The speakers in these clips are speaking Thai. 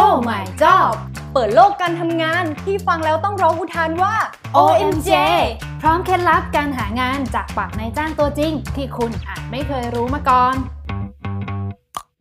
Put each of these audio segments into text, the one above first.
Oh my job เปิดโลกการทำงานที่ฟังแล้วต้องร้องอุทานว่า OMJ พร้อมเคล็ดลับการหางานจากปากนายจ้างตัวจริง ที่คุณอาจไม่เคยรู้มาก่อน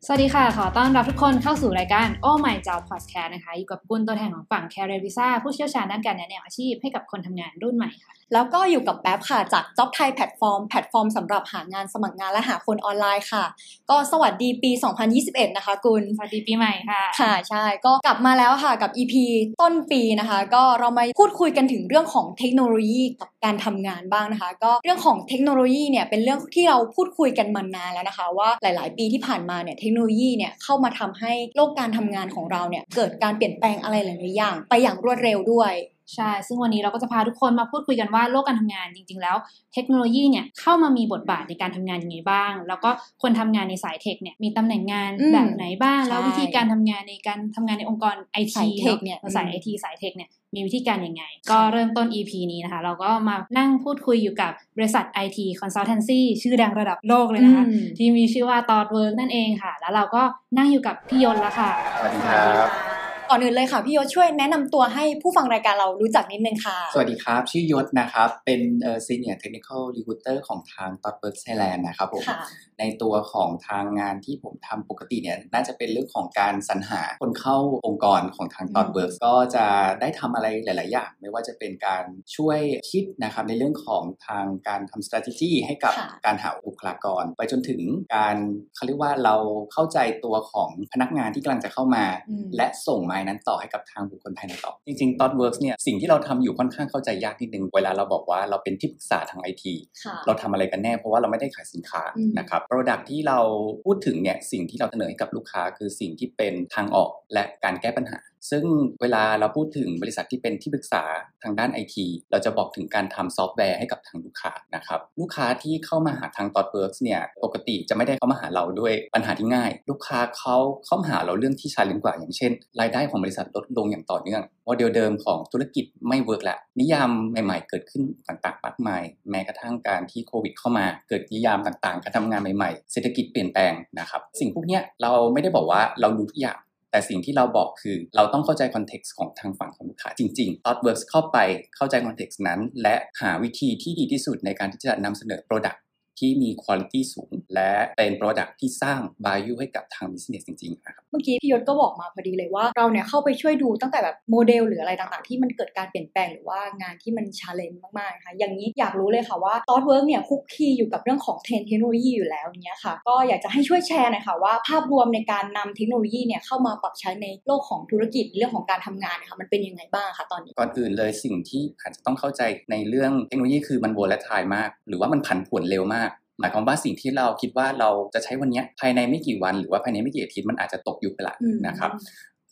สวัสดีค่ะ ขอต้อนรับทุกคนเข้าสู่รายการ Oh My Job Podcast นะคะ อยู่กับกุลตัวแทนของฝั่ง Career Visa ผู้เชี่ยวชาญด้านการแนะนำอาชีพให้กับคนทำงานรุ่นใหม่ค่ะ แล้วก็อยู่กับแป๊บค่ะ จาก Job Thai Platform แพลตฟอร์มสำหรับหางานสมัครงานและหาคนออนไลน์ค่ะ ก็สวัสดีปี 2021 นะคะกุลสวัสดีปีใหม่ค่ะ ค่ะ ใช่ ก็กลับมาแล้วค่ะกับ EP ต้นปีนะคะ ก็เรามาพูดคุยกันถึงเรื่องของเทคโนโลยีกับการทำงานบ้างนะคะ ก็เรื่องของเทคโนโลยีเนี่ยเป็นเรื่องที่เราพูดคุยกันมานานแล้วนะคะ ว่าหลาย ๆ ปีที่ผ่านมาเนี่ยเทคโนโลยีเนี่ยเข้ามาทำให้โลกการทำงานของเราเนี่ยเกิดการเปลี่ยนแปลงอะไรหลาย ๆ อย่าง ไปอย่างรวดเร็วด้วย ใช่ ซึ่งวันนี้เราก็จะพาทุกคนมาพูดคุยกันว่าโลกการทำงานจริง ๆ แล้ว เทคโนโลยีเนี่ยเข้ามามีบทบาทในการทำงานยังไงบ้าง แล้วก็คนทำงานในสายเทคเนี่ยมีตำแหน่งงานอืมแบบไหนบ้างใช่แล้ววิธีการทำงานในการทำงานในองค์กรไอสาทียเทคเนี่ยสายอืมไอทีสายเทคเนี่ยมีวิธีการยังไง ก็เริ่มต้น EP นี้นะคะ เราก็มานั่งพูดคุยอยู่กับบริษัท IT Consultancy ชื่อดังระดับโลกเลยนะคะอืมที่มีชื่อว่า t o d Work นั่นเองค่ะ แล้วเราก็นั่งอยู่กับพี่ยนต์แล้วค่ะสวัสดีครับ ก่อนอื่นเลยค่ะพี่ยศช่วยแนะนำตัวให้ผู้ฟังรายการเรารู้จักนิดนึงค่ะ สวัสดีครับ ชื่อยศนะครับ เป็นเอ่อ senior technical recruiter ของทาง t o t w o r k Thailand นะครับผมค่ะ ในตัวของทางงานที่ผมทำปกติเนี่ยน่าจะเป็นเรื่องของการสรรหาคนเข้าองค์กรของทาง t o t w o r k ก็จะได้ทำอะไรหลาย ๆ อย่าง ไม่ว่าจะเป็นการช่วยคิดนะครับในเรื่องของทางการทำ strategy ให้กับค่ะการหาบุคลากร ไปจนถึงการเขาเรียกว่าเราเข้าใจตัวของพนักงานที่กำลังจะเข้ามาอืมและส่งไม้นั้นต่อให้กับทางบุคคลภายในต่อ จริง ๆ t o t Works เนี่ยสิ่งที่เราทำอยู่ค่อนข้างเข้าใจยากนิดนึง เวลาเราบอกว่าเราเป็นที่ปรึกษาทางไอทีค่ะเราทำอะไรกันแน่เพราะว่าเราไม่ได้ขายสินค้าอืมนะครับ Product ที่เราพูดถึงเนี่ยสิ่งที่เราเสนอให้กับลูกค้าคือสิ่งที่เป็นทางออกและการแก้ปัญหา ซึ่งเวลาเราพูดถึงบริษัทที่เป็นที่ปรึกษาทางด้านไอทีเราจะบอกถึงการทำซอฟต์แวร์ให้กับทางลูกค้านะครับ ลูกค้าที่เข้ามาหาทาง t o t Works เนี่ยปกติจะไม่ได้เข้ามาหาเราด้วยปัญหาที่ง่าย ลูกค้าเขาเข้ามาหาเราเรื่องที่ challenge กว่า อย่างเช่น รายได้ของบริษัทลดลงอย่างต่อเนื่องโมเดลเดิมของธุรกิจไม่ work แล้วนิยามใหม่ ๆ เกิดขึ้นต่างๆมากมาย แม้กระทั่งการที่โควิดเข้ามา เกิดนิยามต่างๆ การทำงานใหม่ๆ เศรษฐกิจเปลี่ยนแปลงนะครับ สิ่งพวกนี้เราไม่ได้บอกว่าเรารู้ทุกอย่าง แต่สิ่งที่เราบอกคือเราต้องเข้าใจ context ของทางฝั่งของลูกค้าจริงๆ ThoughtWorks เข้าไปเข้าใจ context นั้น และหาวิธีที่ดีที่สุดในการที่จะนำเสนอ product ที่มีคุณภาพสูง และเป็น Product ที่สร้าง value ให้กับทาง business จริงๆนะครับเมื่อกี้พี่ยศก็บอกมาพอดีเลยว่าเราเนี่ยเข้าไปช่วยดูตั้งแต่แบบโมเดลหรืออะไรต่างๆ ที่มันเกิดการเปลี่ยนแปลงหรือว่างานที่มัน challenge มากๆนะคะอย่างนี้อยากรู้เลยค่ะว่าตอ t เวิร์กเนี่ยคุกคีอยู่กับเรื่องของเทรนด์เทคโนโลยีอยู่แล้วอย่างเงี้ยค่ะ ก็อยากจะให้ช่วยแชร์หน่อยค่ะว่าภาพรวมในการนำเทคโนโลยีเนี่ยเข้ามาปรับใช้ในโลกของธุรกิจเรื่องของการทำงานนะคะมันเป็นยังไงบ้างคะตอนนี้ก่อนอื่นเลยสิ่งที่อาจจะต้องเข้าใจในเรื่องเทคโนโลยีคือมัน volatile มาก หรือว่ามันผันผวนเร็วมาก หมายความว่าสิ่งที่เราคิดว่าเราจะใช้วันเนี้ยภายในไม่กี่วัน หรือว่าภายในไม่กี่อาทิตย์มันอาจจะตกยุคไปละอืมนะครับ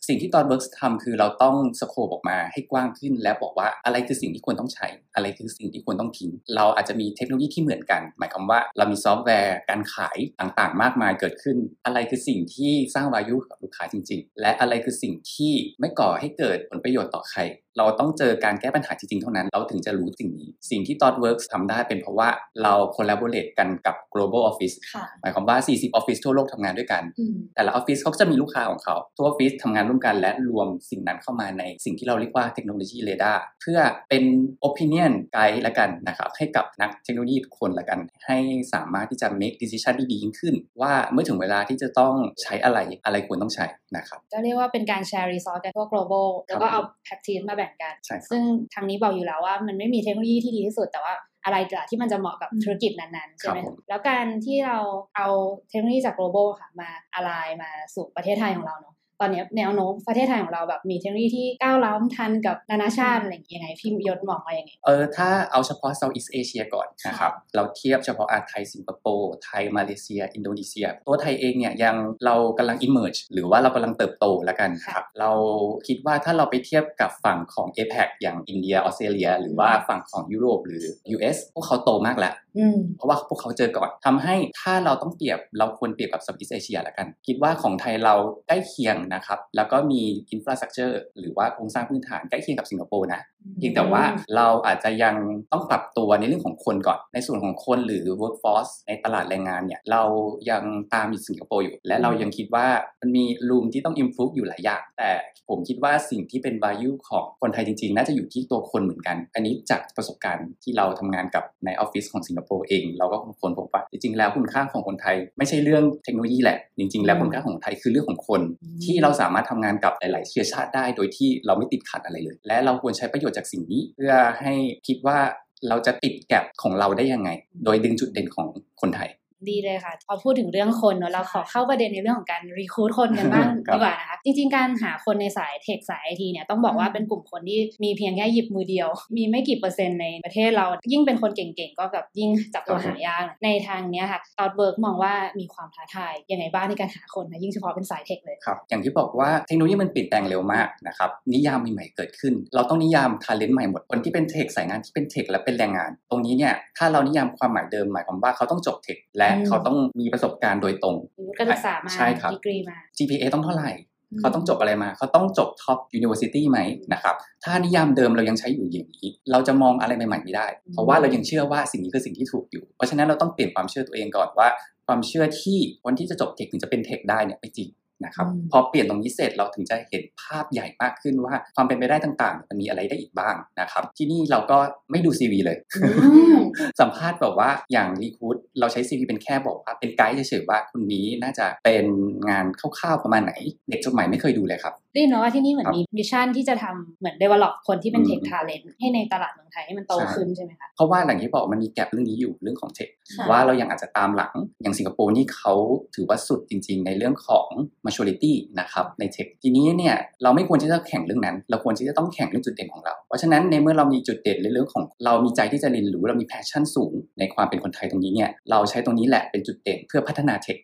สิ่งที่ ThoughtWorks ทำคือเราต้อง scope ออกมาให้กว้างขึ้น และบอกว่าอะไรคือสิ่งที่ควรต้องใช้ อะไรคือสิ่งที่ควรต้องทิ้ง เราอาจจะมีเทคโนโลยีที่เหมือนกัน หมายความว่าเรามีซอฟต์แวร์การขายต่างๆ มากมายเกิดขึ้น อะไรคือสิ่งที่สร้าง value กับลูกค้าจริง ๆ และอะไรคือสิ่งที่ไม่ก่อให้เกิดผลประโยชน์ต่อใคร เราต้องเจอการแก้ปัญหาจริงๆ เท่านั้น เราถึงจะรู้สิ่งนี้ สิ่งที่ ThoughtWorks ทำได้เป็นเพราะว่าเรา collaborate กันกับ global office ค่ะหมายความว่า 40ออฟฟิศทั่วโลกทำงานด้วยกันอืมแต่ละออฟฟิศเขาก็จะมีลูกค้าของเขาทุกออฟฟิศทำงานร่วมกันและรวมสิ่งนั้นเข้ามาในสิ่งที่เราเรียกว่าเทคโนโลยีเรดาร์เพื่อเป็น opinion ไกด์ละกันนะครับให้กับนักเทคโนโลยีทุกคนละกัน ให้สามารถที่จะ make decision ที่ดียิ่งขึ้น ว่าเมื่อถึงเวลาที่จะต้องใช้อะไรอะไรควรต้องใช้นะครับก็เรียกว่าเป็นการแชร์รีซอสกันทั่ว global แล้วก็เอาแพ็กทีมมาแบ่งกันใช่ครับซึ่งทางนี้บอกอยู่แล้วว่ามันไม่มีเทคโนโลยีที่ดีที่สุดแต่ว่าอะไรจะที่มันจะเหมาะกับอืมธุรกิจนั้นๆใช่ไหมครับผมแล้วการที่เราเอาเทคโนโลยีจาก global ค่ะมาอะไรมาสู่ประเทศไทยของเราเนาะ ตอนนี้แนวโน้มประเทศไทยของเราแบบมีเทคโนโลยีที่ก้าวล้ำทันกับนานาชาติอะไรอย่างเงี้ยยังไงพี่ยศมองว่ายังไงเออถ้าเอาเฉพาะ Southeast Asia ก่อนนะครับเราเทียบเฉพาะอาไทยสิงคโปร์ไทยมาเลเซีย อินโดนีเซีย ตัวไทยเองเนี่ยยังเรากำลัง emerge หรือว่าเรากำลังเติบโตแล้วกันครับเราคิดว่าถ้าเราไปเทียบกับฝั่งของ APEC อย่างอินเดียออสเตรเลีย หรือว่าฝั่งของยุโรปหรือ US พวกเขาโตมากแล้วอืม เพราะว่าพวกเขาเจอก่อนทำให้ถ้าเราต้องเปรียบเราควรเปรียบกับ Southeast Asia ละกัน คิดว่าของไทยเราใกล้เคียงนะครับ แล้วก็มีinfrastructure หรือว่าโครงสร้างพื้นฐานใกล้เคียงกับสิงคโปร์นะ เพียงแต่ว่าเราอาจจะยังต้องปรับตัวในเรื่องของคนก่อน ในส่วนของคนหรือ workforce ในตลาดแรงงานเนี่ย เรายังตามอยู่สิงคโปร์อยู่ และเรายังคิดว่ามันมี room ที่ต้อง improve อยู่หลายอย่าง แต่ผมคิดว่าสิ่งที่เป็น value ของคนไทยจริงๆ น่าจะอยู่ที่ตัวคนเหมือนกัน อันนี้จากประสบการณ์ที่เราทำงานกับในออฟฟิศของสิงคโปร์เอง เราก็ค้นพบว่าจริงๆ แล้วคุณค่าของคนไทย ไม่ใช่เรื่องเทคโนโลยีแหละ จริง ๆ แล้วคุณค่าของไทยคือเรื่องของคน ที่เราสามารถทำงานกับหลาย ๆ เชื้อชาติได้ โดยที่เราไม่ติดขัดอะไรเลย และเราควรใช้ประโยชน์จากสิ่งนี้ เพื่อให้คิดว่าเราจะติดแกลบของเราได้ยังไง โดยดึงจุดเด่นของคนไทย ดีเลยค่ะ พอพูดถึงเรื่องคนเนอะเราขอเข้าประเด็นในเรื่องของการรีคูดคนกันบ้างครับดีกว่านะคะ จริง ๆ การหาคนในสายเทคสายไอทีเนี่ยต้องบอกว่าเป็นกลุ่มคนที่มีเพียงแค่หยิบมือเดียว มีไม่กี่เปอร์เซ็นต์ในประเทศเรา ยิ่งเป็นคนเก่งๆ ก็แบบยิ่งจับตัวหายากนะในทางเนี้ยค่ะตอดเบิร์กมองว่ามีความท้าทายยังไงบ้างในการหาคนนะยิ่งเฉพาะเป็นสาย tech เลยครับอย่างที่บอกว่าเทคโนโลยีมันเปลี่ยนแปลงเร็วมากนะครับนิยามใหม่ๆเกิดขึ้น เราต้องนิยาม talent ใหม่หมดคนที่เป็น tech สายงานที่เป็น tech และเป็นแรงงาน ตรงนี้เนี่ยถ้าเรานิยามความหมายเดิมหมายความว่าเขาต้องจบ tech และอืมเขาต้องมีประสบการณ์โดยตรงมีวุฒิการศึกษามาใช่ครับดีกรีมา GPA ต้องเท่าไหร่ เขาต้องจบอะไรมา เขาต้องจบท็อป University ไหมนะครับ ถ้านิยามเดิมเรายังใช้อยู่อย่างนี้ เราจะมองอะไรใหม่ๆไม่ได้ เพราะว่าเรายังเชื่อว่าสิ่งนี้คือสิ่งที่ถูกอยู่ เพราะฉะนั้นเราต้องเปลี่ยนความเชื่อตัวเองก่อนว่า ความเชื่อที่คนที่จะจบ tech ถึงจะเป็น tech ได้เนี่ยไม่จริง นะครับอืมพอเปลี่ยนตรงนี้เสร็จเราถึงจะเห็นภาพใหญ่มากขึ้นว่าความเป็นไปได้ต่างๆ มันมีอะไรได้อีกบ้างนะครับ ที่นี่เราก็ไม่ดู CV เลย สัมภาษณ์แบบว่าอย่าง recruit เราใช้ CV เป็นแค่บอกว่าเป็นไกด์เฉยๆว่าคนนี้น่าจะเป็น งานคร่าวๆประมาณไหน เด็กจบใหม่ไม่เคยดูเลยครับได้ยินมาว่าที่นี่เหมือนมี mission ที่จะทำเหมือน develop คนที่เป็นอืม tech talent ให้ในตลาดเมืองไทยให้มันโตใช่ขึ้นใช่ไหมคะเพราะว่าอย่างที่บอกมันมีแกลบเรื่องนี้อยู่เรื่องของเทคค่ะว่าเรายังอาจจะตามหลังอย่างสิงคโปร์นี่เขาถือว่าสุดจริง ๆ ในเรื่องของ maturity นะครับในเทคทีนี้เนี่ยเราไม่ควรที่จะแข่งเรื่องนั้น เราควรที่จะต้องแข่งเรื่องจุดเด่นของเรา เพราะฉะนั้นในเมื่อเรามีจุดเด่นในเรื่องของเรามีใจที่จะเรียนรู้เรามี passion สูง ในความเป็นคนไทยตรงนี้เนี่ยเราใช้ตรงนี้แหละเป็นจุดเด่นเพื่อพัฒนาเทค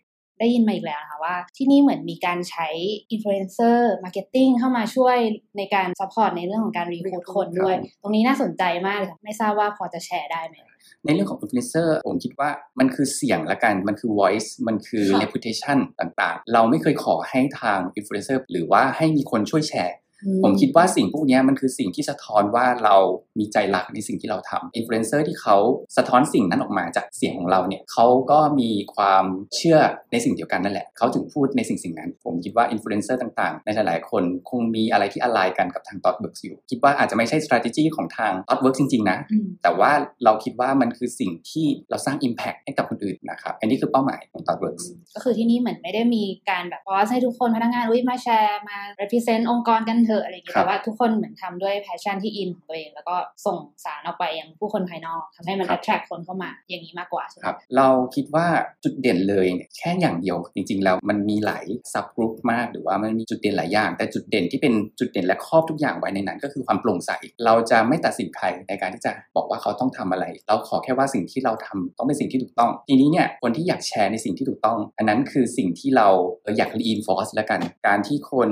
ได้ยินมาอีกแล้วนะคะว่า ที่นี่เหมือนมีการใช้ influencer marketing เข้ามาช่วยในการ support ในเรื่องของการ recruit คนด้วยครับตรงนี้น่าสนใจมากเลยค่ะไม่ทราบว่าพอจะแชร์ได้ไหมในเรื่องของ influencer ผมคิดว่ามันคือเสียงละกันมันคือ voice มันคือค่ะ reputation ต่างๆ เราไม่เคยขอให้ทาง influencer หรือว่าให้มีคนช่วยแชร์ ผมคิดว่าสิ่งพวกเนี้ยมันคือสิ่งที่สะท้อนว่าเรามีใจรักในสิ่งที่เราทำอินฟลูเอนเซอร์ที่เขาสะท้อนสิ่งนั้นออกมาจากเสียงของเราเนี่ยเขาก็มีความเชื่อในสิ่งเดียวกันนั่นแหละเขาถึงพูดในสิ่งสิ่งนั้น ผมคิดว่าอินฟลูเอนเซอร์ต่างๆ ในหลายๆ คนคงมีอะไรที่อะไรกันกับทาง t อ t w o r k s อยู่ คิดว่าอาจจะไม่ใช่ strategy ของทาง t อ t w o r k s จริง ๆ นะอืมแต่ว่าเราคิดว่ามันคือสิ่งที่เราสร้าง Impact ให้กับคนอื่นนะครับอันนี้คือเป้าหมายของ t อ t w o r k s ก็คือที่นี่เหมือนไม่ได้มีการแบบบอสให้ทุกคนพนักงานอุ้ยมาแชร์มา represent องค์กรกันเถอะอะไรอย่างเงี้ยครับแต่ว่าทุกคนเหมือนทำด้วย passion ที่อินของตัวเอง แล้วก็ส่งสารออกไปยังผู้คนภายนอกทำให้มัน attract คนเข้ามาอย่างนี้มากกว่าใช่ไหมครับเราคิดว่าจุดเด่นเลยเนี่ยแค่อย่างเดียว จริง ๆ แล้วมันมีหลายsubgroup มากหรือว่ามันมีจุดเด่นหลายอย่าง แต่จุดเด่นที่เป็นจุดเด่นและครอบทุกอย่างไว้ในนั้น ก็คือความโปร่งใสเราจะไม่ตัดสินใครในการที่จะบอกว่าเขาต้องทำอะไร เราขอแค่ว่าสิ่งที่เราทำต้องเป็นสิ่งที่ถูกต้อง ทีนี้เนี่ยคนที่อยากแชร์ในสิ่งที่ถูกต้อง อันนั้นคือสิ่งที่เราเอออยาก reinforce แล้วกัน การที่คน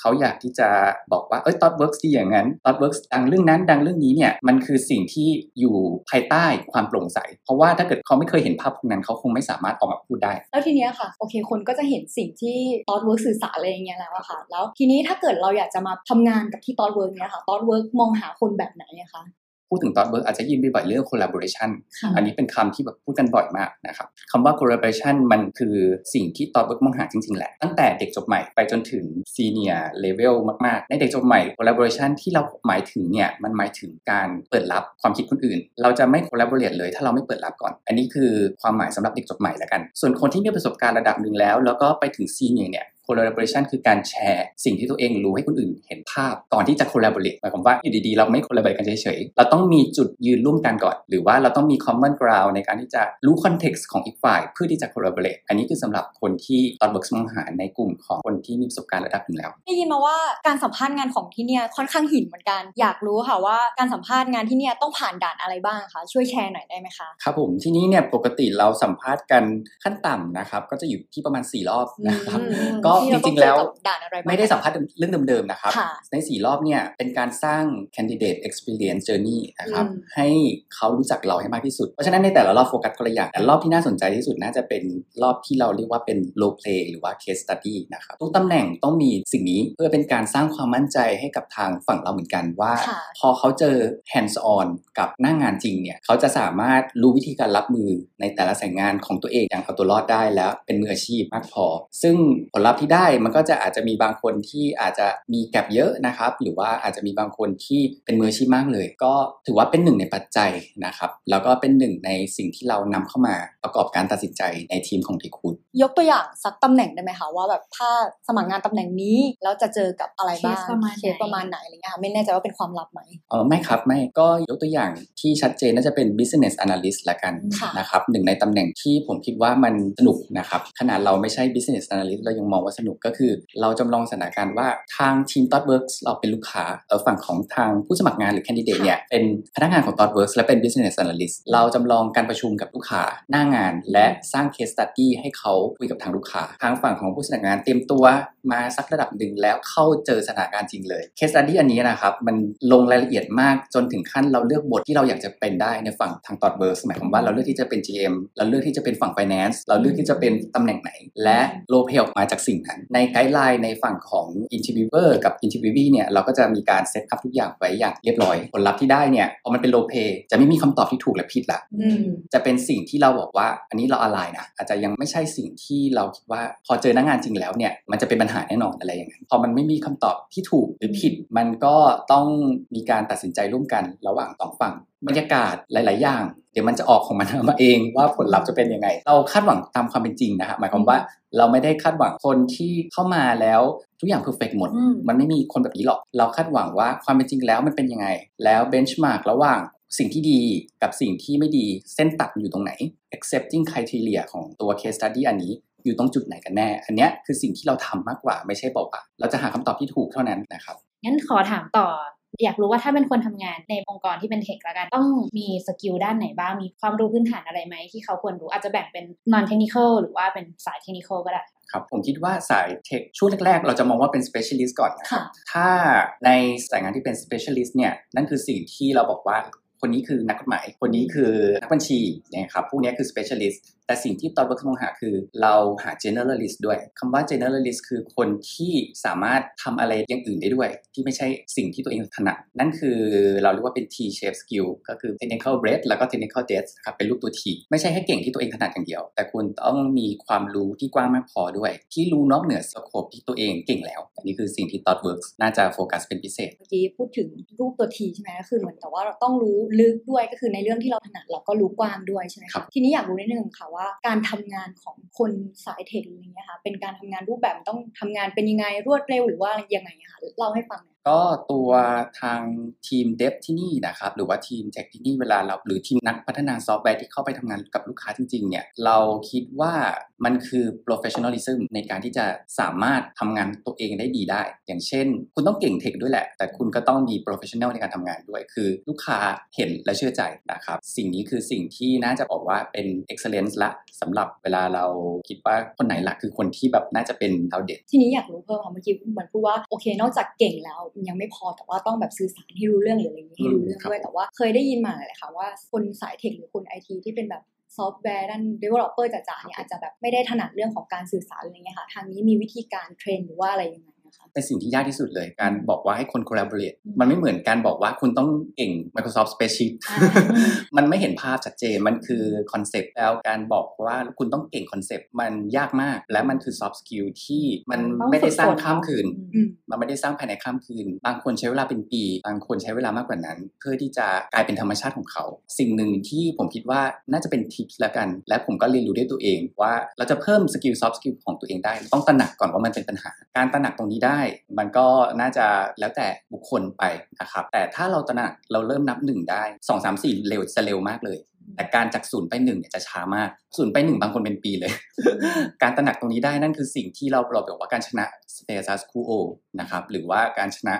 เขาอยากที่จะบอกว่าเอ้ย ThoughtWorks ดีอย่างนั้น ThoughtWorks ดังเรื่องนั้นดังเรื่องนี้เนี่ยมันคือสิ่งที่อยู่ภายใต้ความโปร่งใส เพราะว่าถ้าเกิดเขาไม่เคยเห็นภาพพวกนั้นเขาคงไม่สามารถออกมาพูดได้ แล้วทีเนี้ยค่ะโอเคคนก็จะเห็นสิ่งที่ ThoughtWorks สื่อสารอะไรอย่างเงี้ยแล้วอะค่ะ แล้วทีนี้ถ้าเกิดเราอยากจะมาทำงานกับที่ ThoughtWorks เนี้ยค่ะ ThoughtWorks มองหาคนแบบไหนอะคะ พูดถึง thought work อาจจะยินบ่อยๆเรื่อง collaboration ค่ะอันนี้เป็นคำที่แบบพูดกันบ่อยมากนะครับคำว่า collaboration มันคือสิ่งที่ thought work มองหาจริงๆแหละ ตั้งแต่เด็กจบใหม่ไปจนถึง senior level มากๆ ในเด็กจบใหม่ collaboration ที่เราหมายถึงเนี่ยมันหมายถึงการเปิดรับความคิดคนอื่น เราจะไม่ collaborate เลย ถ้าเราไม่เปิดรับก่อน อันนี้คือความหมายสำหรับเด็กจบใหม่แล้วกัน ส่วนคนที่มีประสบการณ์ระดับหนึ่งแล้ว แล้วก็ไปถึง senior เนี่ย collaboration คือการแชร์ สิ่งที่ตัวเองรู้ให้คนอื่นเห็นภาพก่อนที่จะ collaborate หมายความว่าอยู่ดีๆ เราไม่ collaborate กันเฉยๆ เราต้องมีจุดยืนร่วมกันก่อน หรือว่าเราต้องมี common ground ในการที่จะรู้ context ของอีกฝ่าย เพื่อที่จะ collaborate อันนี้คือสำหรับคนที่ ThoughtWorks มองหาในกลุ่มของคนที่มีประสบการณ์ระดับหนึ่งแล้วได้ยินมาว่าการสัมภาษณ์งานของที่เนี่ยค่อนข้างหินเหมือนกัน อยากรู้ค่ะว่าการสัมภาษณ์งานที่เนี่ยต้องผ่านด่านอะไรบ้างคะช่วยแชร์หน่อยได้ไหมคะครับผมที่นี้เนี่ยปกติเราสัมภาษณ์กันขั้นต่ำนะครับก็จะอยู่ที่ประมาณ 4 รอบนะครับอืมก็ที่จเราต้อริงงๆเจแล้อวกับด่านอะไรบ้างไม่ได้สัมภาษณ์เรื่องเดิมๆนะครับค่ะในสี่รอบเนี่ยเป็นการสร้าง candidate experience journey นะครับอืมให้เขารู้จักเราให้มากที่สุด เพราะฉะนั้นในแต่ละรอบโฟกัสคนละอย่างแต่รอบที่น่าสนใจที่สุดน่าจะเป็นรอบที่เราเรียกว่าเป็น role play หรือว่า case study นะครับทุกตำแหน่งต้องมีสิ่งนี้เพื่อเป็นการสร้างความมั่นใจให้กับทางฝั่งเราเหมือนกันว่าค่ะพอเขาเจอ hands on กับหน้างานจริงเนี่ยเขาจะสามารถรู้วิธีการรับมือในแต่ละสายงานของตัวเองอย่างเอาตัวรอดได้แล้วเป็นมืออาชีพมากพอ ซึ่งผลลัพธ์ที่ได้มันก็จะอาจจะมีบางคนที่อาจจะมีแกลบเยอะนะครับ หรือว่าอาจจะมีบางคนที่เป็นมืออาชีพมากเลย ก็ถือว่าเป็นหนึ่งในปัจจัยนะครับ แล้วก็เป็นหนึ่งในสิ่งที่เรานำเข้ามาประกอบการตัดสินใจในทีมของทีคูดยกตัวอย่างสักตำแหน่งได้ไหมคะว่าแบบถ้าสมัครงานตำแหน่งนี้แล้วจะเจอกับอะไรบ้างเคสประมาณไหนเคสประมาณไหนอะไรเงี้ยค่ะไม่แน่ใจว่าเป็นความลับไหมเออไม่ครับไม่ก็ยกตัวอย่างที่ชัดเจนน่าจะเป็น business analyst ละกันค่ะนะครับหนึ่งในตำแหน่งที่ผมคิดว่ามันสนุกนะครับขนาดเราไม่ใช่ business analyst เรายังมองว่าสนุกก็คือ เราจำลองสถานการณ์ว่าทางทีม ThoughtWorks เราเป็นลูกค้าเออฝั่งของทางผู้สมัครงานหรือ candidate เนี่ยเป็นพนักงานของ ThoughtWorks และเป็น business analyst เราจำลองการประชุมกับลูกค้าหน้างาน และสร้าง case study ให้เขาคุยกับทางลูกค้า ทางฝั่งของผู้สมัครงานเตรียมตัวมาสักระดับหนึ่งแล้วเข้าเจอสถานการณ์จริงเลย case study อันนี้นะครับมันลงรายละเอียดมากจนถึงขั้นเราเลือกบทที่เราอยากจะเป็นได้ในฝั่งทาง ThoughtWorks หมายความว่าเราเลือกที่จะเป็น GM เราเลือกที่จะเป็นฝั่ง Finance เราเลือกที่จะเป็นตำแหน่งไหน และ role play ออกมาจากสิ่งนั้น ใน guideline ในฝั่งของ Interviewer กับ Interviewee เนี่ยเราก็จะมีการ set up ทุกอย่างไว้อย่างเรียบร้อย ผลลัพธ์ที่ได้เนี่ยพอมันเป็น role play จะไม่มีคำตอบที่ถูกและผิดละอืมจะเป็นสิ่งที่เราบอกว่าอันนี้เราอะไรนะอาจจะยังไม่ใช่สิ่งที่เราคิดว่าพอเจอหน้างานจริงแล้วเนี่ยมันจะเป็นปัญหาแน่นอนอะไรอย่างนั้นพอมันไม่มีคำตอบที่ถูกหรือผิด มันก็ต้องมีการตัดสินใจร่วมกันระหว่างสองฝั่ง บรรยากาศหลาย ๆ อย่าง เดี๋ยวมันจะออกของมันมาเองว่าผลลัพธ์จะเป็นยังไง เราคาดหวังตามความเป็นจริงนะฮะหมายความว่าเราไม่ได้คาดหวังคนที่เข้ามาแล้วทุกอย่างเพอร์เฟกหมดอืมมันไม่มีคนแบบนี้หรอก เราคาดหวังว่าความเป็นจริงแล้วมันเป็นยังไง แล้วเบนช์มาร์กระหว่างสิ่งที่ดีกับสิ่งที่ไม่ดีเส้นตัดอยู่ตรงไหน accepting criteria ของตัว case study อันนี้อยู่ตรงจุดไหนกันแน่ อันเนี้ยคือสิ่งที่เราทำมากกว่าไม่ใช่บอกว่าเราจะหาคำตอบที่ถูกเท่านั้นนะครับงั้นขอถามต่อ อยากรู้ว่าถ้าเป็นคนทำงานในองค์กรที่เป็น tech ละกัน ต้องมี skill ด้านไหนบ้าง มีความรู้พื้นฐานอะไรไหมที่เขาควรรู้อาจจะแบ่งเป็น non technical หรือว่าเป็นสาย technical ก็ได้ครับผมคิดว่าสาย tech ช่วงแรก ๆ เราจะมองว่าเป็น specialist ก่อนนะค่ะถ้าในสายงานที่เป็น specialist เนี่ยนั่นคือสิ่งที่เราบอกว่าคนนี้คือนักกฎหมาย คนนี้คือนักบัญชีนะครับ พวกนี้คือ specialist แต่สิ่งที่ ThoughtWorks มองหาคือเราหา generalist ด้วยคำว่า generalist คือคนที่สามารถทำอะไรอย่างอื่นได้ด้วย ที่ไม่ใช่สิ่งที่ตัวเองถนัดนั่นคือเราเรียกว่าเป็น T shape skill ก็คือ technical breadth แล้วก็ technical depth นะครับเป็นรูปตัว T ไม่ใช่แค่เก่งที่ตัวเองถนัดอย่างเดียว แต่คุณต้องมีความรู้ที่กว้างมากพอด้วย ที่รู้นอกเหนือสโคปที่ตัวเองเก่งแล้ว อันนี้คือสิ่งที่ ThoughtWorks น่าจะโฟกัสเป็นพิเศษเมื่อกี้พูดถึงรูปตัวทีใช่ไหมก็คือเหมือนแต่ว่าเราต้องรู้ลึกด้วยก็คือในเรื่องที่เราถนัดเราก็รู้กว้างด้วยใช่ไหมครัคะบทีนี้อยากรู้นิดนึงค่ะว่าการทำงานของคนสายเทคอะไรเงี้ยค่ะเป็นการทำงานรูปแบบต้องทำงานเป็นยังไงรวดเร็วหรือว่ายังไงค่ะเล่าให้ฟัง ก็ตัวทางทีมเดฟที่นี่นะครับ หรือว่าทีมเทคที่นี่เวลาเราหรือทีมนักพัฒนาซอฟต์แวร์ที่เข้าไปทำงานกับลูกค้าจริงๆเนี่ยเราคิดว่ามันคือ professionalism ในการที่จะสามารถทำงานตัวเองได้ดีได้ อย่างเช่น คุณต้องเก่งเทคด้วยแหละ แต่คุณก็ต้องมี professional ในการทำงานด้วย คือลูกค้าเห็นและเชื่อใจนะครับ สิ่งนี้คือสิ่งที่น่าจะบอกว่าเป็น excellence ละสำหรับเวลาเราคิดว่าคนไหนละคือคนที่แบบน่าจะเป็นดาวเด่นทีนี้อยากรู้เพิ่มค่ะเมื่อกี้เหมือนพูดว่าโอเค นอกจากเก่งแล้วยังไม่พอแต่ว่าต้องแบบสื่อสารให้รู้เรื่องหรืออะไรอย่างนี้ให้รู้เรื่องอืมครับด้วยแต่ว่าเคยได้ยินมาเลยค่ะว่าคนสาย tech หรือคนไอทีที่เป็นแบบซอฟต์แวร์ด้าน developer จ๋าๆเนี่ยอาจจะแบบไม่ได้ถนัดเรื่องของการสื่อสารอะไรเงี้ยค่ะ ทางนี้มีวิธีการ train หรือว่าอะไรยังไง นะคะเป็นสิ่งที่ยากที่สุดเลย การบอกว่าให้คน collaborate มันไม่เหมือนการบอกว่าคุณต้องเก่ง Microsoft Spreadsheet อ่ามันไม่เห็นภาพชัดเจนมันคือ concept แล้วการบอกว่าคุณต้องเก่ง concept มันยากมาก และมันคือ soft skill ที่มันต้องไม่ได้สร้างฝึกฝนข้ามคืนอืมมันไม่ได้สร้างภายในข้ามคืน บางคนใช้เวลาเป็นปี บางคนใช้เวลามากกว่านั้น เพื่อที่จะกลายเป็นธรรมชาติของเขา สิ่งหนึ่งที่ผมคิดว่าน่าจะเป็นทิปแล้วกัน และผมก็เรียนรู้ด้วยตัวเอง ว่าเราจะเพิ่ม skill soft skill ของตัวเองได้ ต้องตระหนักก่อนว่ามันเป็นปัญหา การตระหนักตรงนี้ได้ มันก็น่าจะแล้วแต่บุคคลไปนะครับแต่ถ้าเราตระหนักเราเริ่มนับหนึ่งได้สองสามสี่เร็วจะเร็วมากเลย แต่การจากศูนย์ไปหนึ่งเนี่ยจะช้ามากศูนย์ไปหนึ่งบางคนเป็นปีเลย การตระหนักตรงนี้ได้นั่นคือสิ่งที่เราเราบอกว่าการชนะ status quo นะครับหรือว่าการชนะ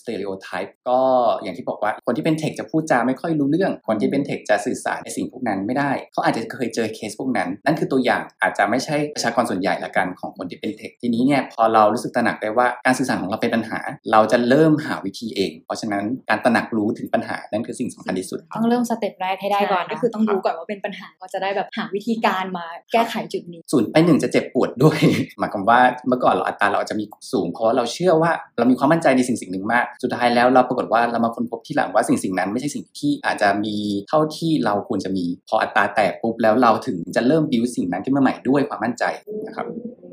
สเต r ร o โอไทป์ก็อย่างที่บอกว่าคนที่เป็น tech จะพูดจาไม่ค่อยรู้เรื่อง คนที่เป็น tech จะสื่อสารในสิ่งพวกนั้นไม่ได้ เขาอาจจะเคยเจอเคสพวกนั้น นั่นคือตัวอย่างอาจจะไม่ใช่ประชากรส่วนใหญ่ละกันของคนที่เป็น tech ทีนี้เนี่ยพอเรารู้สึกตระหนักได้ว่าการสื่อสารของเราเป็นปัญหา เราจะเริ่มหาวิธีเอง เพราะฉะนั้นการตระหนักรู้ถึงปัญหานั่นคือสิ่งสำคัญที่สุดต้องเริ่มสเต็ปแรกให้ได้ก่อนก็นะคือต้องรู้ก่อนว่าเป็นปัญหาก็จะได้แบบหาวิธีการมาแก้ไขจุดนี้ศูนย์ไปหนึ่งจะเจ็บปวดด้วย หมายความว่าเมื่อก่อนเราอัตราเราอาจจะมีสูงเพราะว่าเราเชื่อว่าเรามีความมั่นใจในสิ่งสิ่งหนึ่งมาก สุดท้ายแล้วเราปรากฏว่าเรามาค้นพบที่หลังว่าสิ่งสิ่งนั้นไม่ใช่สิ่งที่อาจจะมีเท่าที่เราควรจะมีพออัตราแตกปุ๊บแล้วเราถึงจะเริ่มบิวสิ่งนั้นขึ้นมาใหม่ด้วยความมั่นใจนะครับ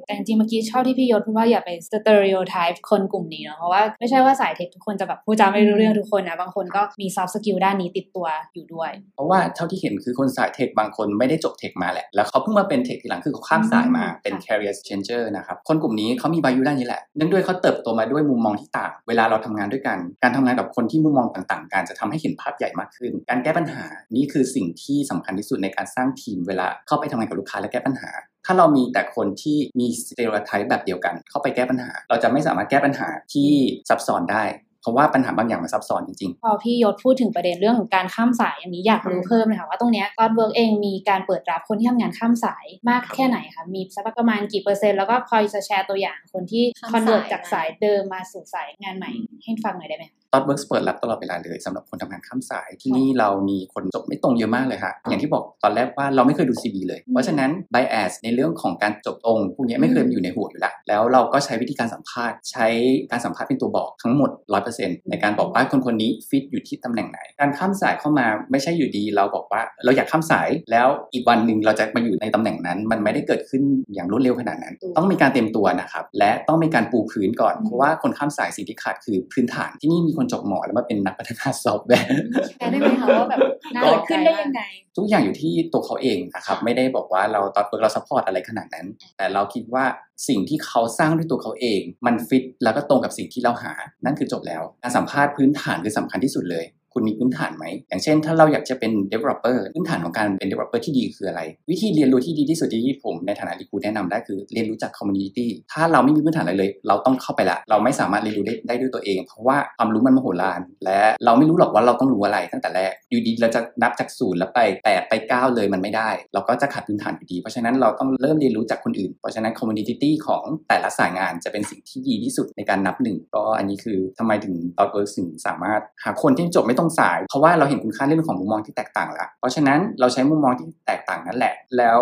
แต่จริงๆเมื่อกี้ชอบที่พี่ยศพูดว่าอย่าไป stereotype คนกลุ่มนี้เนาะเพราะว่าไม่ใช่ว่าสาย tech ทุกคนจะแบบพูดจาไม่รู้เรื่องทุกคนนะบางคนก็มี soft skill ด้านนี้ติดตัวอยู่ด้วย เพราะว่าเท่าที่เห็นคือคนสาย tech บางคนไม่ได้จบ tech มาแหละ แล้วเขาเพิ่งมาเป็น tech ทีหลังคือเขาข้ามสายมาเป็นค่ะ career changer นะครับ คนกลุ่มนี้เขามี value ด้านนี้แหละ เนื่องด้วยเขาเติบโตมาด้วยมุมมองที่ต่าง เวลาเราทำงานด้วยกัน การทำงานกับคนที่มุมมองต่างๆ กันจะทำให้เห็นภาพใหญ่มากขึ้น การแก้ปัญหา นี่คือสิ่งที่สำคัญที่สุดในการสร้างทีมเวลาเข้าไปทำงานกับลูกค้าและแก้ปัญหาถ้าเรามีแต่คนที่มี stereotype แบบเดียวกัน เข้าไปแก้ปัญหา เราจะไม่สามารถแก้ปัญหาที่ซับซ้อนได้ เพราะว่าปัญหาบางอย่างมันซับซ้อนจริงๆ พอพี่ยศพูดถึงประเด็นเรื่องของการข้ามสายอย่างนี้อยากรู้เพิ่มเลยค่ะว่าตรงเนี้ย ThoughtWorks เองมีการเปิดรับคนที่ทำงานข้ามสายมากแค่ไหนคะมีสักประมาณกี่เปอร์เซ็นต์แล้วก็พอจะแชร์ตัวอย่างคนที่ข้าม convert สายจากสายเดิมมาสู่สายงานใหม่ ให้ฟังหน่อยได้ไหมคะ ThoughtWorks เปิดรับตลอดเวลาเลยสำหรับคนทำงานข้ามสายที่นี่เรามีคนจบไม่ตรงเยอะมากเลยค่ะอย่างที่บอกตอนแรกว่าเราไม่เคยดู CV เลย เพราะฉะนั้น bias ในเรื่องของการจบตรงพวกนี้ไม่เคยมีอยู่ในหัวอยู่แล้วแล้วเราก็ใช้วิธีการสัมภาษณ์ ใช้การสัมภาษณ์เป็นตัวบอกทั้งหมด100%ในการบอกว่าคนคนนี้ฟิตอยู่ที่ตำแหน่งไหน การข้ามสายเข้ามาไม่ใช่อยู่ดีเราบอกว่าเราอยากข้ามสายแล้วอีกวันหนึ่งเราจะมาอยู่ในตำแหน่งนั้น มันไม่ได้เกิดขึ้นอย่างรวดเร็วขนาดนั้น ต้องมีการเตรียมตัวนะครับและต้องมีการปูพื้นก่อนเพราะว่าคนข้ามสายสิ่งที่ขาดคือพื้นฐานที่นี่มีคนจบหมอแล้วมาเป็นนักพัฒนาซอฟต์แวร์แชร์ได้ไหมคะว่าแบบน่าเกิสดนใจขึ้นได้ยังไงทุกอย่างอยู่ที่ตัวเขาเองนะครับไม่ได้บอกว่าเรา ThoughtWorks เรา support อะไรขนาดนั้น แต่เราคิดว่าสิ่งที่เขาสร้างด้วยตัวเขาเอง มันฟิตแล้วก็ตรงกับสิ่งที่เราหา นั่นคือจบแล้วการสัมภาษณ์พื้นฐานคือสำคัญที่สุดเลย คุณมีพื้นฐานไหม อย่างเช่น ถ้าเราอยากจะเป็น developer พื้นฐานของการเป็น developer ที่ดีคืออะไร วิธีเรียนรู้ที่ดีที่สุดที่ผมในฐานะรีคูแนะนำได้คือเรียนรู้จาก community ถ้าเราไม่มีพื้นฐานอะไรเลย เราต้องเข้าไปละ เราไม่สามารถเรียนรู้ได้ได้ด้วยตัวเอง เพราะว่าความรู้มันมโหฬารและเราไม่รู้หรอกว่าเราต้องรู้อะไรตั้งแต่แรกอยู่ดีเราจะนับจากศูนย์แล้วไปแปดไปเก้าเลยมันไม่ได้ เราก็จะขาดพื้นฐานอยู่ดี เพราะฉะนั้นเราต้องเริ่มเรียนรู้จากคนอื่น เพราะฉะนั้น community ของแต่ละสายงานจะเป็นสิ่งที่ดีที่สุดในการนับหนึ่งก็อันนี้คือทำไมถึง ThoughtWorks ถึงสามารถหาคนที่จบไม่ตรงสายเพราะว่าเราเห็นคุณค่าเรื่องของมุมมองที่แตกต่างแล้วเพราะฉะนั้นเราใช้มุมมองที่แตกต่างนั่นแหละ แล้ว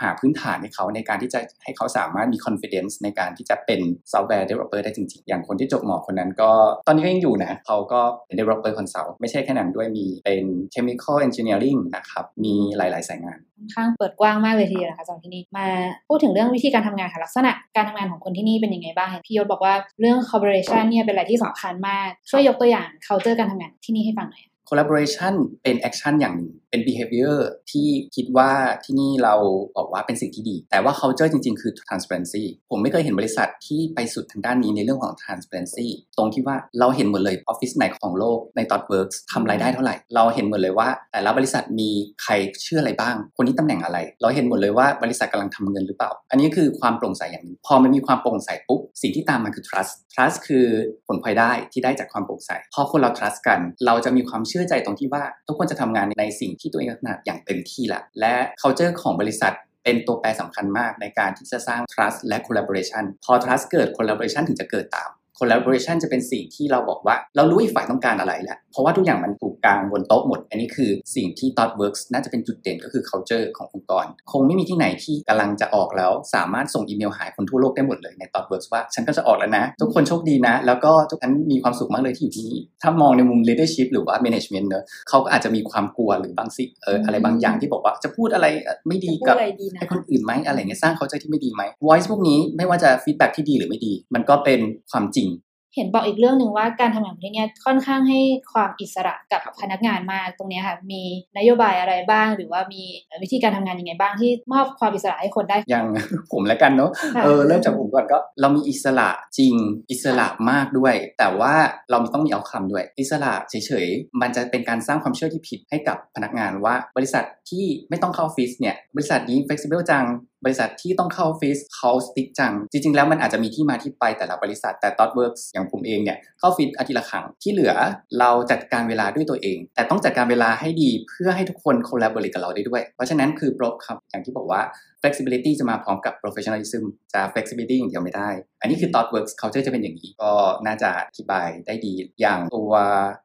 หาพื้นฐานให้เขาในการที่จะให้เขาสามารถมี confidence ในการที่จะเป็น software developer ได้จริงๆ อย่างคนที่จบหมอคนนั้นก็ตอนนี้ก็ยังอยู่นะเขาก็เป็น developer consult ไม่ใช่แค่นั้นด้วยมีเป็น chemical engineering นะครับมีหลายๆ สายงาน อนข้างเปิดกว้างมากเลยทีเดียวนะคะสำหรับที่นี่มาพูดถึงเรื่องวิธีการทำงานค่ะลักษณะการทำงานของคนที่นี่เป็นยังไงบ้างพี่ยศบอกว่าเรื่อง collaboration เนี่ยเป็นอะไรที่สำคัญมากช่วยยกตัวอย่าง culture การทำงานที่นี่ให้ฟังหน่อย collaboration เป็น action อย่างหนึ่งเป็น behavior ที่คิดว่าที่นี่เราบอกว่าเป็นสิ่งที่ดี แต่ว่า culture จริง ๆ คือ transparency ผมไม่เคยเห็นบริษัทที่ไปสุดทางด้านนี้ในเรื่องของ transparency ตรงที่ว่าเราเห็นหมดเลยออฟฟิศไหนของโลกใน ThoughtWorks ทำรายได้เท่าไหร่ เราเห็นหมดเลยว่า แต่ละบริษัทมีใครเชื่ออะไรบ้าง คนนี้ตำแหน่งอะไร เราเห็นหมดเลยว่าบริษัทกำลังทำเงินหรือเปล่า อันนี้คือความโปร่งใสอย่างนึงพอมันมีความโปร่งใสปุ๊บสิ่งที่ตามมาคือ trust trust คือผลพลอยได้ที่ได้จากความโปร่งใสพอคนเรา trust กัน เราจะมีความเชื่อใจตรงที่ว่าทุกคนจะทำงานในสิ่งที่ตัวเองถนัดอย่างเต็มที่ละและ culture ของบริษัทเป็นตัวแปรสำคัญมากในการที่จะสร้าง trust และ collaboration พอ trust เกิด collaboration ถึงจะเกิดตาม collaboration จะเป็นสิ่งที่เราบอกว่า เรารู้อีกฝ่ายต้องการอะไรแล้ว เพราะว่าทุกอย่างมันถูก กางบนโต๊ะหมด อันนี้คือสิ่งที่ ThoughtWorks น่าจะเป็นจุดเด่นก็คือ culture ขององค์กร คงไม่มีที่ไหนที่กำลังจะออกแล้ว สามารถส่งอีเมลหาคนทั่วโลกได้หมดเลยใน ThoughtWorks ว่าฉันก็จะออกแล้วนะ ทุกคนโชคดีนะ แล้วก็ทุกท่านมีความสุขมากเลยที่อยู่ที่นี่ถ้ามองในมุม leadership หรือว่า management เนอะเขาก็อาจจะมีความกลัวหรือบางสิ่งเอออะไรบางอย่างที่บอกว่าจะพูดอะไรไม่ดีจะพูดกับอะไรดีนะให้คนอื่นไหมอะไรเงี้ยสร้างเขาใจที่ไม่ดีไหม voice พวกนี้ไม่ว่าจะ feedback ที่ดีหรือไม่ดี มันก็เป็นความจริง เห็นบอกอีกเรื่องหนึ่งว่าการทำงานที่นี่ค่อนข้างให้ความอิสระกับพนักงานมากตรงนี้ค่ะมีนโยบายอะไรบ้าง หรือว่ามีวิธีการทำงานยังไงบ้างที่มอบความอิสระให้คนได้อย่างผมแล้วกันเนาะเออเริ่มจากผมก่อนก็เรามีอิสระจริงอิสระมากด้วย แต่ว่าเราต้องมีเอาคำด้วย อิสระเฉยๆมันจะเป็นการสร้างความเชื่อที่ผิดให้กับพนักงานว่าบริษัทที่ไม่ต้องเข้าออฟฟิศเนี่ยบริษัทนี้ flexible จัง บริษัทที่ต้องเข้าออฟฟิศเขาสติ๊กจัง จริง ๆ แล้วมันอาจจะมีที่มาที่ไปแต่ละบริษัทแต่ t o t w o r k s อย่างผมเองเนี่ยเข้าออฟฟิศอาทิตย์ละครั้งที่เหลือเราจัดการเวลาด้วยตัวเอง แต่ต้องจัดการเวลาให้ดีเพื่อให้ทุกคน collaborate กับเราได้ด้วย เพราะฉะนั้นคือ Pro ครับอย่างที่บอกว่า flexibility จะมาพร้อมกับ professionalism จะ flexibility อย่างเดียวไม่ได้ อันนี้คือ ThoughtWorks culture จะเป็นอย่างนี้ ก็น่าจะอธิบายได้ดี อย่างตัว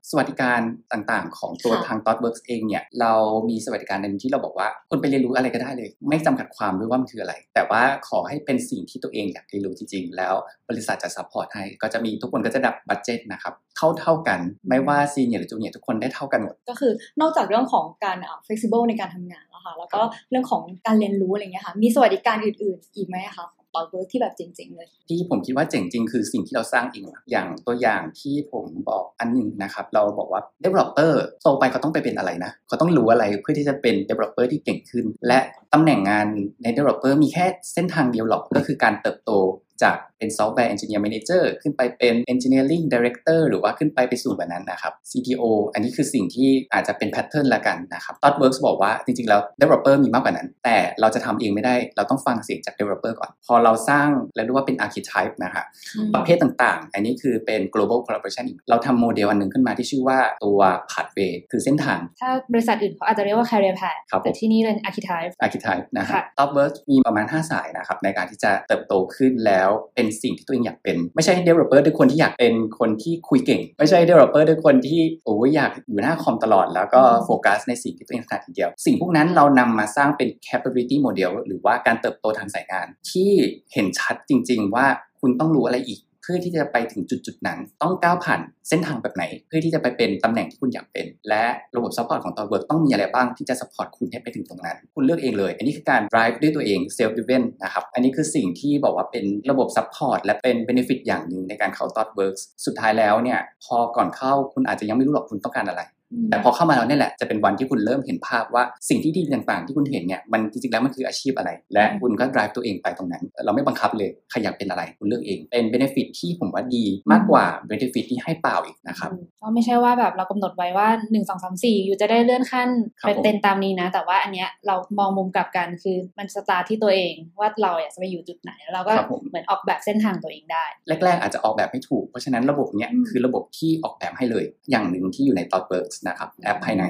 สวัสดิการต่างๆ ของตัวค่ะทาง ThoughtWorks เองเนี่ย เรามีสวัสดิการหนึ่งที่เราบอกว่าคุณไปเรียนรู้อะไรก็ได้เลย ไม่จำกัดความด้วยว่ามันคืออะไร แต่ว่าขอให้เป็นสิ่งที่ตัวเองอยากเรียนรู้จริงๆ แล้วบริษัทจะ support ให้ ก็จะมีทุกคนก็จะได้ budget นะครับ เท่าเท่าๆกัน ไม่ว่าซีเนียร์หรือ junior ทุกคนได้เท่ากันหมด ก็คือนอกจากเรื่องของการอ่า flexible ในการทำงาน แล้วค่ะ แล้วก็เรื่องของการเรียนรู้อะไรเงี้ยค่ะ มีสวัสดิการอื่น ๆ อีกไหมคะของ ThoughtWorks ที่แบบเจ๋งๆเลย ที่ผมคิดว่าเจ๋งจริงคือสิ่งที่เราสร้างเองอะอย่างตัวอย่างที่ผมบอกอันหนึ่งนะครับ เราบอกว่า developer โตไปเขาต้องไปเป็นอะไรนะเขาต้องรู้อะไรเพื่อที่จะเป็น developer ที่เก่งขึ้น และตำแหน่งงานใน developer มีแค่เส้นทางเดียวหรอกก็คือการเติบโต จากเป็น software engineer manager ขึ้นไปเป็น engineering director หรือว่าขึ้นไปไปสู่แบบนั้นนะครับ CTO อันนี้คือสิ่งที่อาจจะเป็น pattern ละกันนะครับ ThoughtWorks บอกว่าจริงๆ แล้ว developer มีมากกว่านั้น แต่เราจะทำเองไม่ได้เราต้องฟังเสียงจาก developer ก่อน พอเราสร้างแล้วเรียกว่าเป็น archetype นะครับประเภทต่างๆ อันนี้คือเป็น global collaboration อีกเราทำโมเดลอันหนึ่งขึ้นมาที่ชื่อว่าตัว pathway คือเส้นทาง ถ้าบริษัทอื่นเขาอาจจะเรียกว่า career path ครับผมแต่ที่นี่เป็น archetype archetype นะครัค่ะบ TopWorks มีประมาณ 5 สายนะครับในการที่จะเติบโตขึ้นแล้วเป็นสิ่งที่ตัวเองอยากเป็น ไม่ใช่ developer ด้วยคนที่อยากเป็นคนที่คุยเก่ง ไม่ใช่ developer ด้วยคนที่โอ้ยอยากอยู่หน้าคอมตลอด แล้วก็อืมโฟกัสในสิ่งที่ตัวเองถนัดอย่างเดียว สิ่งพวกนั้นเรานำมาสร้างเป็น capability model หรือว่าการเติบโตทางสายงาน ที่เห็นชัดจริง ๆ ว่าคุณต้องรู้อะไรอีกเพื่อที่จะไปถึงจุดจุดๆนั้น ต้องก้าวผ่านเส้นทางแบบไหน เพื่อที่จะไปเป็นตำแหน่งที่คุณอยากเป็น และระบบ support ของ ThoughtWorks ต้องมีอะไรบ้างที่จะ support คุณให้ไปถึงตรงนั้น คุณเลือกเองเลย อันนี้คือการ drive ด้วยตัวเอง self driven นะครับ อันนี้คือสิ่งที่บอกว่าเป็นระบบ support และเป็น benefit อย่างหนึ่งในการเข้า ThoughtWorks สุดท้ายแล้วเนี่ยพอก่อนเข้าคุณอาจจะยังไม่รู้หรอกคุณต้องการอะไร แต่พอเข้ามาแล้วเนี่ยแหละจะเป็นวันที่คุณเริ่มเห็นภาพว่าสิ่งที่ดีต่างๆ ที่คุณเห็นเนี่ยมันจริงๆแล้วมันคืออาชีพอะไร และคุณก็ drive ตัวเองไปตรงนั้น เราไม่บังคับเลยใครอยากเป็นอะไรคุณเลือกเอง เป็น benefit ที่ผมว่าดีมากกว่า benefit ที่ให้เปล่าอีกนะครับก็ไม่ใช่ว่าแบบเรากำหนดไว้ว่า 1 2 3 4 you จะได้เลื่อนขั้นครับไปผมเป็นตามนี้นะ แต่ว่าอันเนี้ยเรามองมุมกลับกันคือมันสตาร์ทที่ตัวเองว่าเราอยากจะไปอยู่จุดไหนแล้วเราก็ครับผมเหมือนออกแบบเส้นทางตัวเองได้ แรก ๆ อาจจะออกแบบไม่ถูกเพราะฉะนั้นระบบเนี้ยอืมคือระบบที่ออกแบบให้เลย อย่างหนึ่งที่อยู่ใน ThoughtWorks นะครับแอปภายใน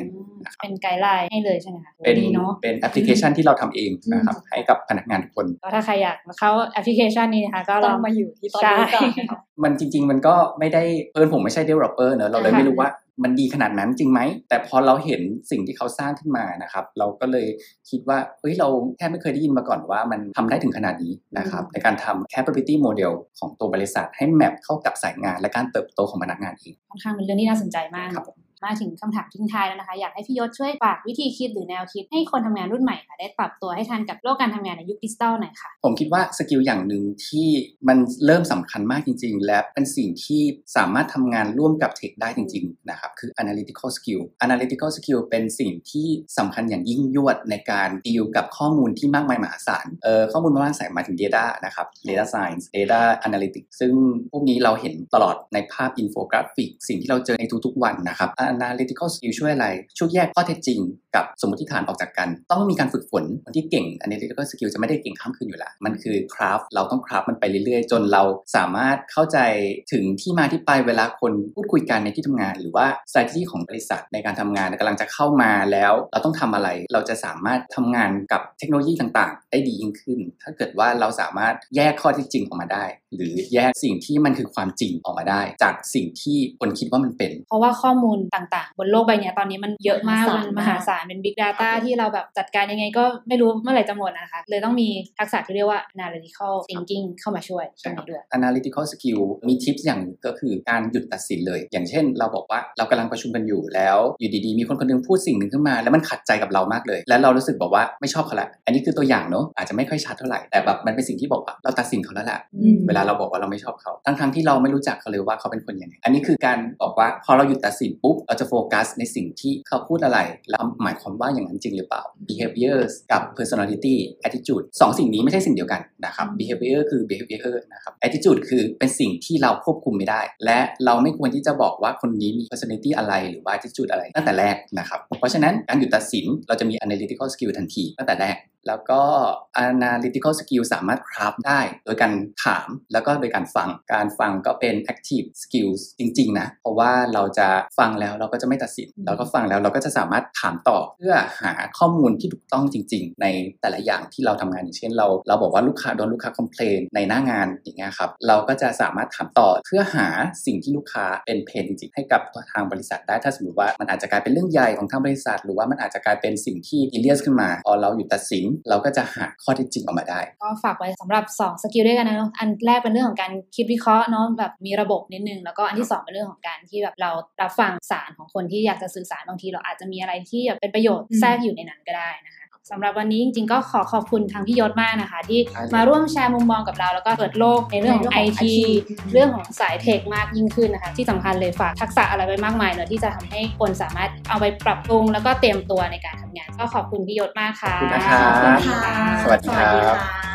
นะครับเป็น guideline ให้เลยใช่ไหมคะเป็นดีเนาะเป็นแอปพลิเคชันที่เราทำเองนะครับอืมให้กับพนักงานทุกคนก็ถ้าใครอยากมาเข้าแอปพลิเคชันนี้นะคะก็ลต้อองงมาอยู่ที่ตอนใช่นี้ก่อนนะคะมันจริง ๆ มันก็ไม่ได้เอิญผมไม่ใช่ developer เนอะเราเลยค่ะไม่รู้ว่ามันดีขนาดนั้นจริงไหม แต่พอเราเห็นสิ่งที่เขาสร้างขึ้นมานะครับ เราก็เลยคิดว่าเฮ้ยเราแทบไม่เคยได้ยินมาก่อนว่ามันทำได้ถึงขนาดนี้นะครับ ในการทำ capability model ของตัวบริษัทให้แมปเข้ากับสายงานและการเติบโตของพนักงานเองค่อนข้างเป็นเรื่องที่น่าสนใจมากครับผ มาถึงคำถามทิ้งท้ายแล้วนะคะ อยากให้พี่ยศช่วยฝากวิธีคิดหรือแนวคิดให้คนทำงานรุ่นใหม่ค่ะได้ปรับตัวให้ทันกับโลกการทำงานในยุคดิจิทัลหน่อยค่ะ ผมคิดว่า skill อย่างหนึ่งที่มันเริ่มสำคัญมากจริง ๆ และเป็นสิ่งที่สามารถทำงานร่วมกับ tech ได้จริง ๆ นะครับ คือ analytical skill analytical skill เป็นสิ่งที่สำคัญอย่างยิ่งยวดในการดีลกับข้อมูลที่มากมายมหาศาลเอ่อข้อมูลมากมายมหาศาลหมายถึง data นะครับ data science data analytics ซึ่งพวกนี้เราเห็นตลอดในภาพอินโฟกราฟิก สิ่งที่เราเจอในทุกๆวันนะครับ analytical skill ช่วยอะไร ช่วยแยกข้อเท็จจริง กับสมมติฐานออกจากกัน ต้องมีการฝึกฝนคนที่เก่ง analytical skill จะไม่ได้เก่งข้ามคืนอยู่แล้วมันคือคราฟเราต้องคราฟมันไปเรื่อยๆ จนเราสามารถเข้าใจถึงที่มาที่ไปเวลาคนพูดคุยกันในที่ทำงาน หรือว่า strategy ของบริษัทในการทำงานกำลังจะเข้ามาแล้ว เราต้องทำอะไร เราจะสามารถทำงานกับเทคโนโลยีต่างๆ ได้ดียิ่งขึ้น ถ้าเกิดว่าเราสามารถแยกข้อเท็จจริงออกมาได้ หรือแยกสิ่งที่มันคือความจริงออกมาได้ จากสิ่งที่คนคิดว่ามันเป็น เพราะว่าข้อมูลต่ต่างๆ บนโลกใบเนี้ยตอนนี้มันเยอะมากมหาศาลมันมหาศาลเป็น Big Data ที่เราแบบจัดการยังไงก็ไม่รู้เมื่อไหร่จะหมดนะคะ เลยต้องมีทักษะที่เรียกว่า analytical thinking เข้ามาช่วยตรงนี้ด้วย analytical skill มีทิปอย่างหนึ่งก็คือการหยุดตัดสินเลย อย่างเช่น เราบอกว่าเรากำลังประชุมกันอยู่แล้วอยู่ดีๆ มีคนคนหนึงพูดสิ่งหนึ่งขึ้นมา แล้วมันขัดใจกับเรามากเลย แล้วเรารู้สึกบอกว่าไม่ชอบเขาละอันนี้คือตัวอย่างเนอะอาจจะไม่ค่อยชัดเท่าไหร่แต่แบบมันเป็นสิ่งที่บอกว่าเราตัดสินเขาแล้วแหละอืมเวลาเราบอกว่าเราไม่ชอบเขาทั้งๆที่เราไม่รู้จักเขาเลยว่าเขาเป็นคนยังไงอันนี้คือการบอกว่าพอเราหยุดตัดสินปุ๊บเราจะโฟกัสในสิ่งที่เขาพูดอะไรแล้วหมายความว่าอย่างนั้นจริงหรือเปล่า behaviors กับ personality attitude สองสิ่งนี้ไม่ใช่สิ่งเดียวกันนะครับ behavior คือ behavior นะครับ attitude คือเป็นสิ่งที่เราควบคุมไม่ได้ และเราไม่ควรที่จะบอกว่าคนนี้มี personality อะไรหรือว่า attitude อะไรตั้งแต่แรกนะครับ เพราะฉะนั้นการหยุดตัดสินเราจะมี analytical skill ทันทีตั้งแต่แรกแล้วก็ analytical skill สามารถคราฟได้ โดยการถามแล้วก็โดยการฟัง การฟังก็เป็น active skills จริง ๆ นะ เพราะว่าเราจะฟังแล้วเราก็จะไม่ตัดสิน เราก็ฟังแล้วเราก็จะสามารถถามต่อ เพื่อหาข้อมูลที่ถูกต้องจริง ๆ ในแต่ละอย่างที่เราทำงานอย่างเช่นเรา เราบอกว่าลูกค้าโดนลูกค้า complain ในหน้างานอย่างเงี้ยครับ เราก็จะสามารถถามต่อเพื่อหาสิ่งที่ลูกค้าเป็น pain จริง ๆ ให้กับทางบริษัทได้ ถ้าสมมติว่ามันอาจจะกลายเป็นเรื่องใหญ่ของทางบริษัท หรือว่ามันอาจจะกลายเป็นสิ่งที่ซีเรียสขึ้นมา พอเราหยุดตัดสินเราก็จะหาข้อเท็จจริงออกมาได้ ก็ฝากไว้สำหรับ 2 skill ด้วยกันนะอันแรกเป็นเรื่องของการคิดวิเคราะห์เนาะแบบมีระบบนิดนึง แล้วก็อันที่ 2 เป็นเรื่องของการที่แบบเรารับฟังสารของคนที่อยากจะสื่อสารบางทีเราอาจจะมีอะไรที่แบบเป็นประโยชน์แทรกอยู่ในนั้นก็ได้นะคะ สำหรับวันนี้จริงๆก็ขอขอบคุณทางพี่ยศมากนะคะ ที่ได้เลยมาร่วมแชร์มุมมองกับเราแล้วก็เปิดโลกในเรื่องของในเรื่องของ IT IT เรื่องของสายเทคมากยิ่งขึ้นนะคะ ที่สำคัญเลยฝากทักษะอะไรไว้มากมายเลยที่จะทำให้คนสามารถเอาไปปรับปรุงแล้วก็เตรียมตัวในการทำงาน ก็ขอบคุณพี่ยศมากค่ะขอบคุณนะครับขอบคุณค่ะสวัสดีครับค่ะ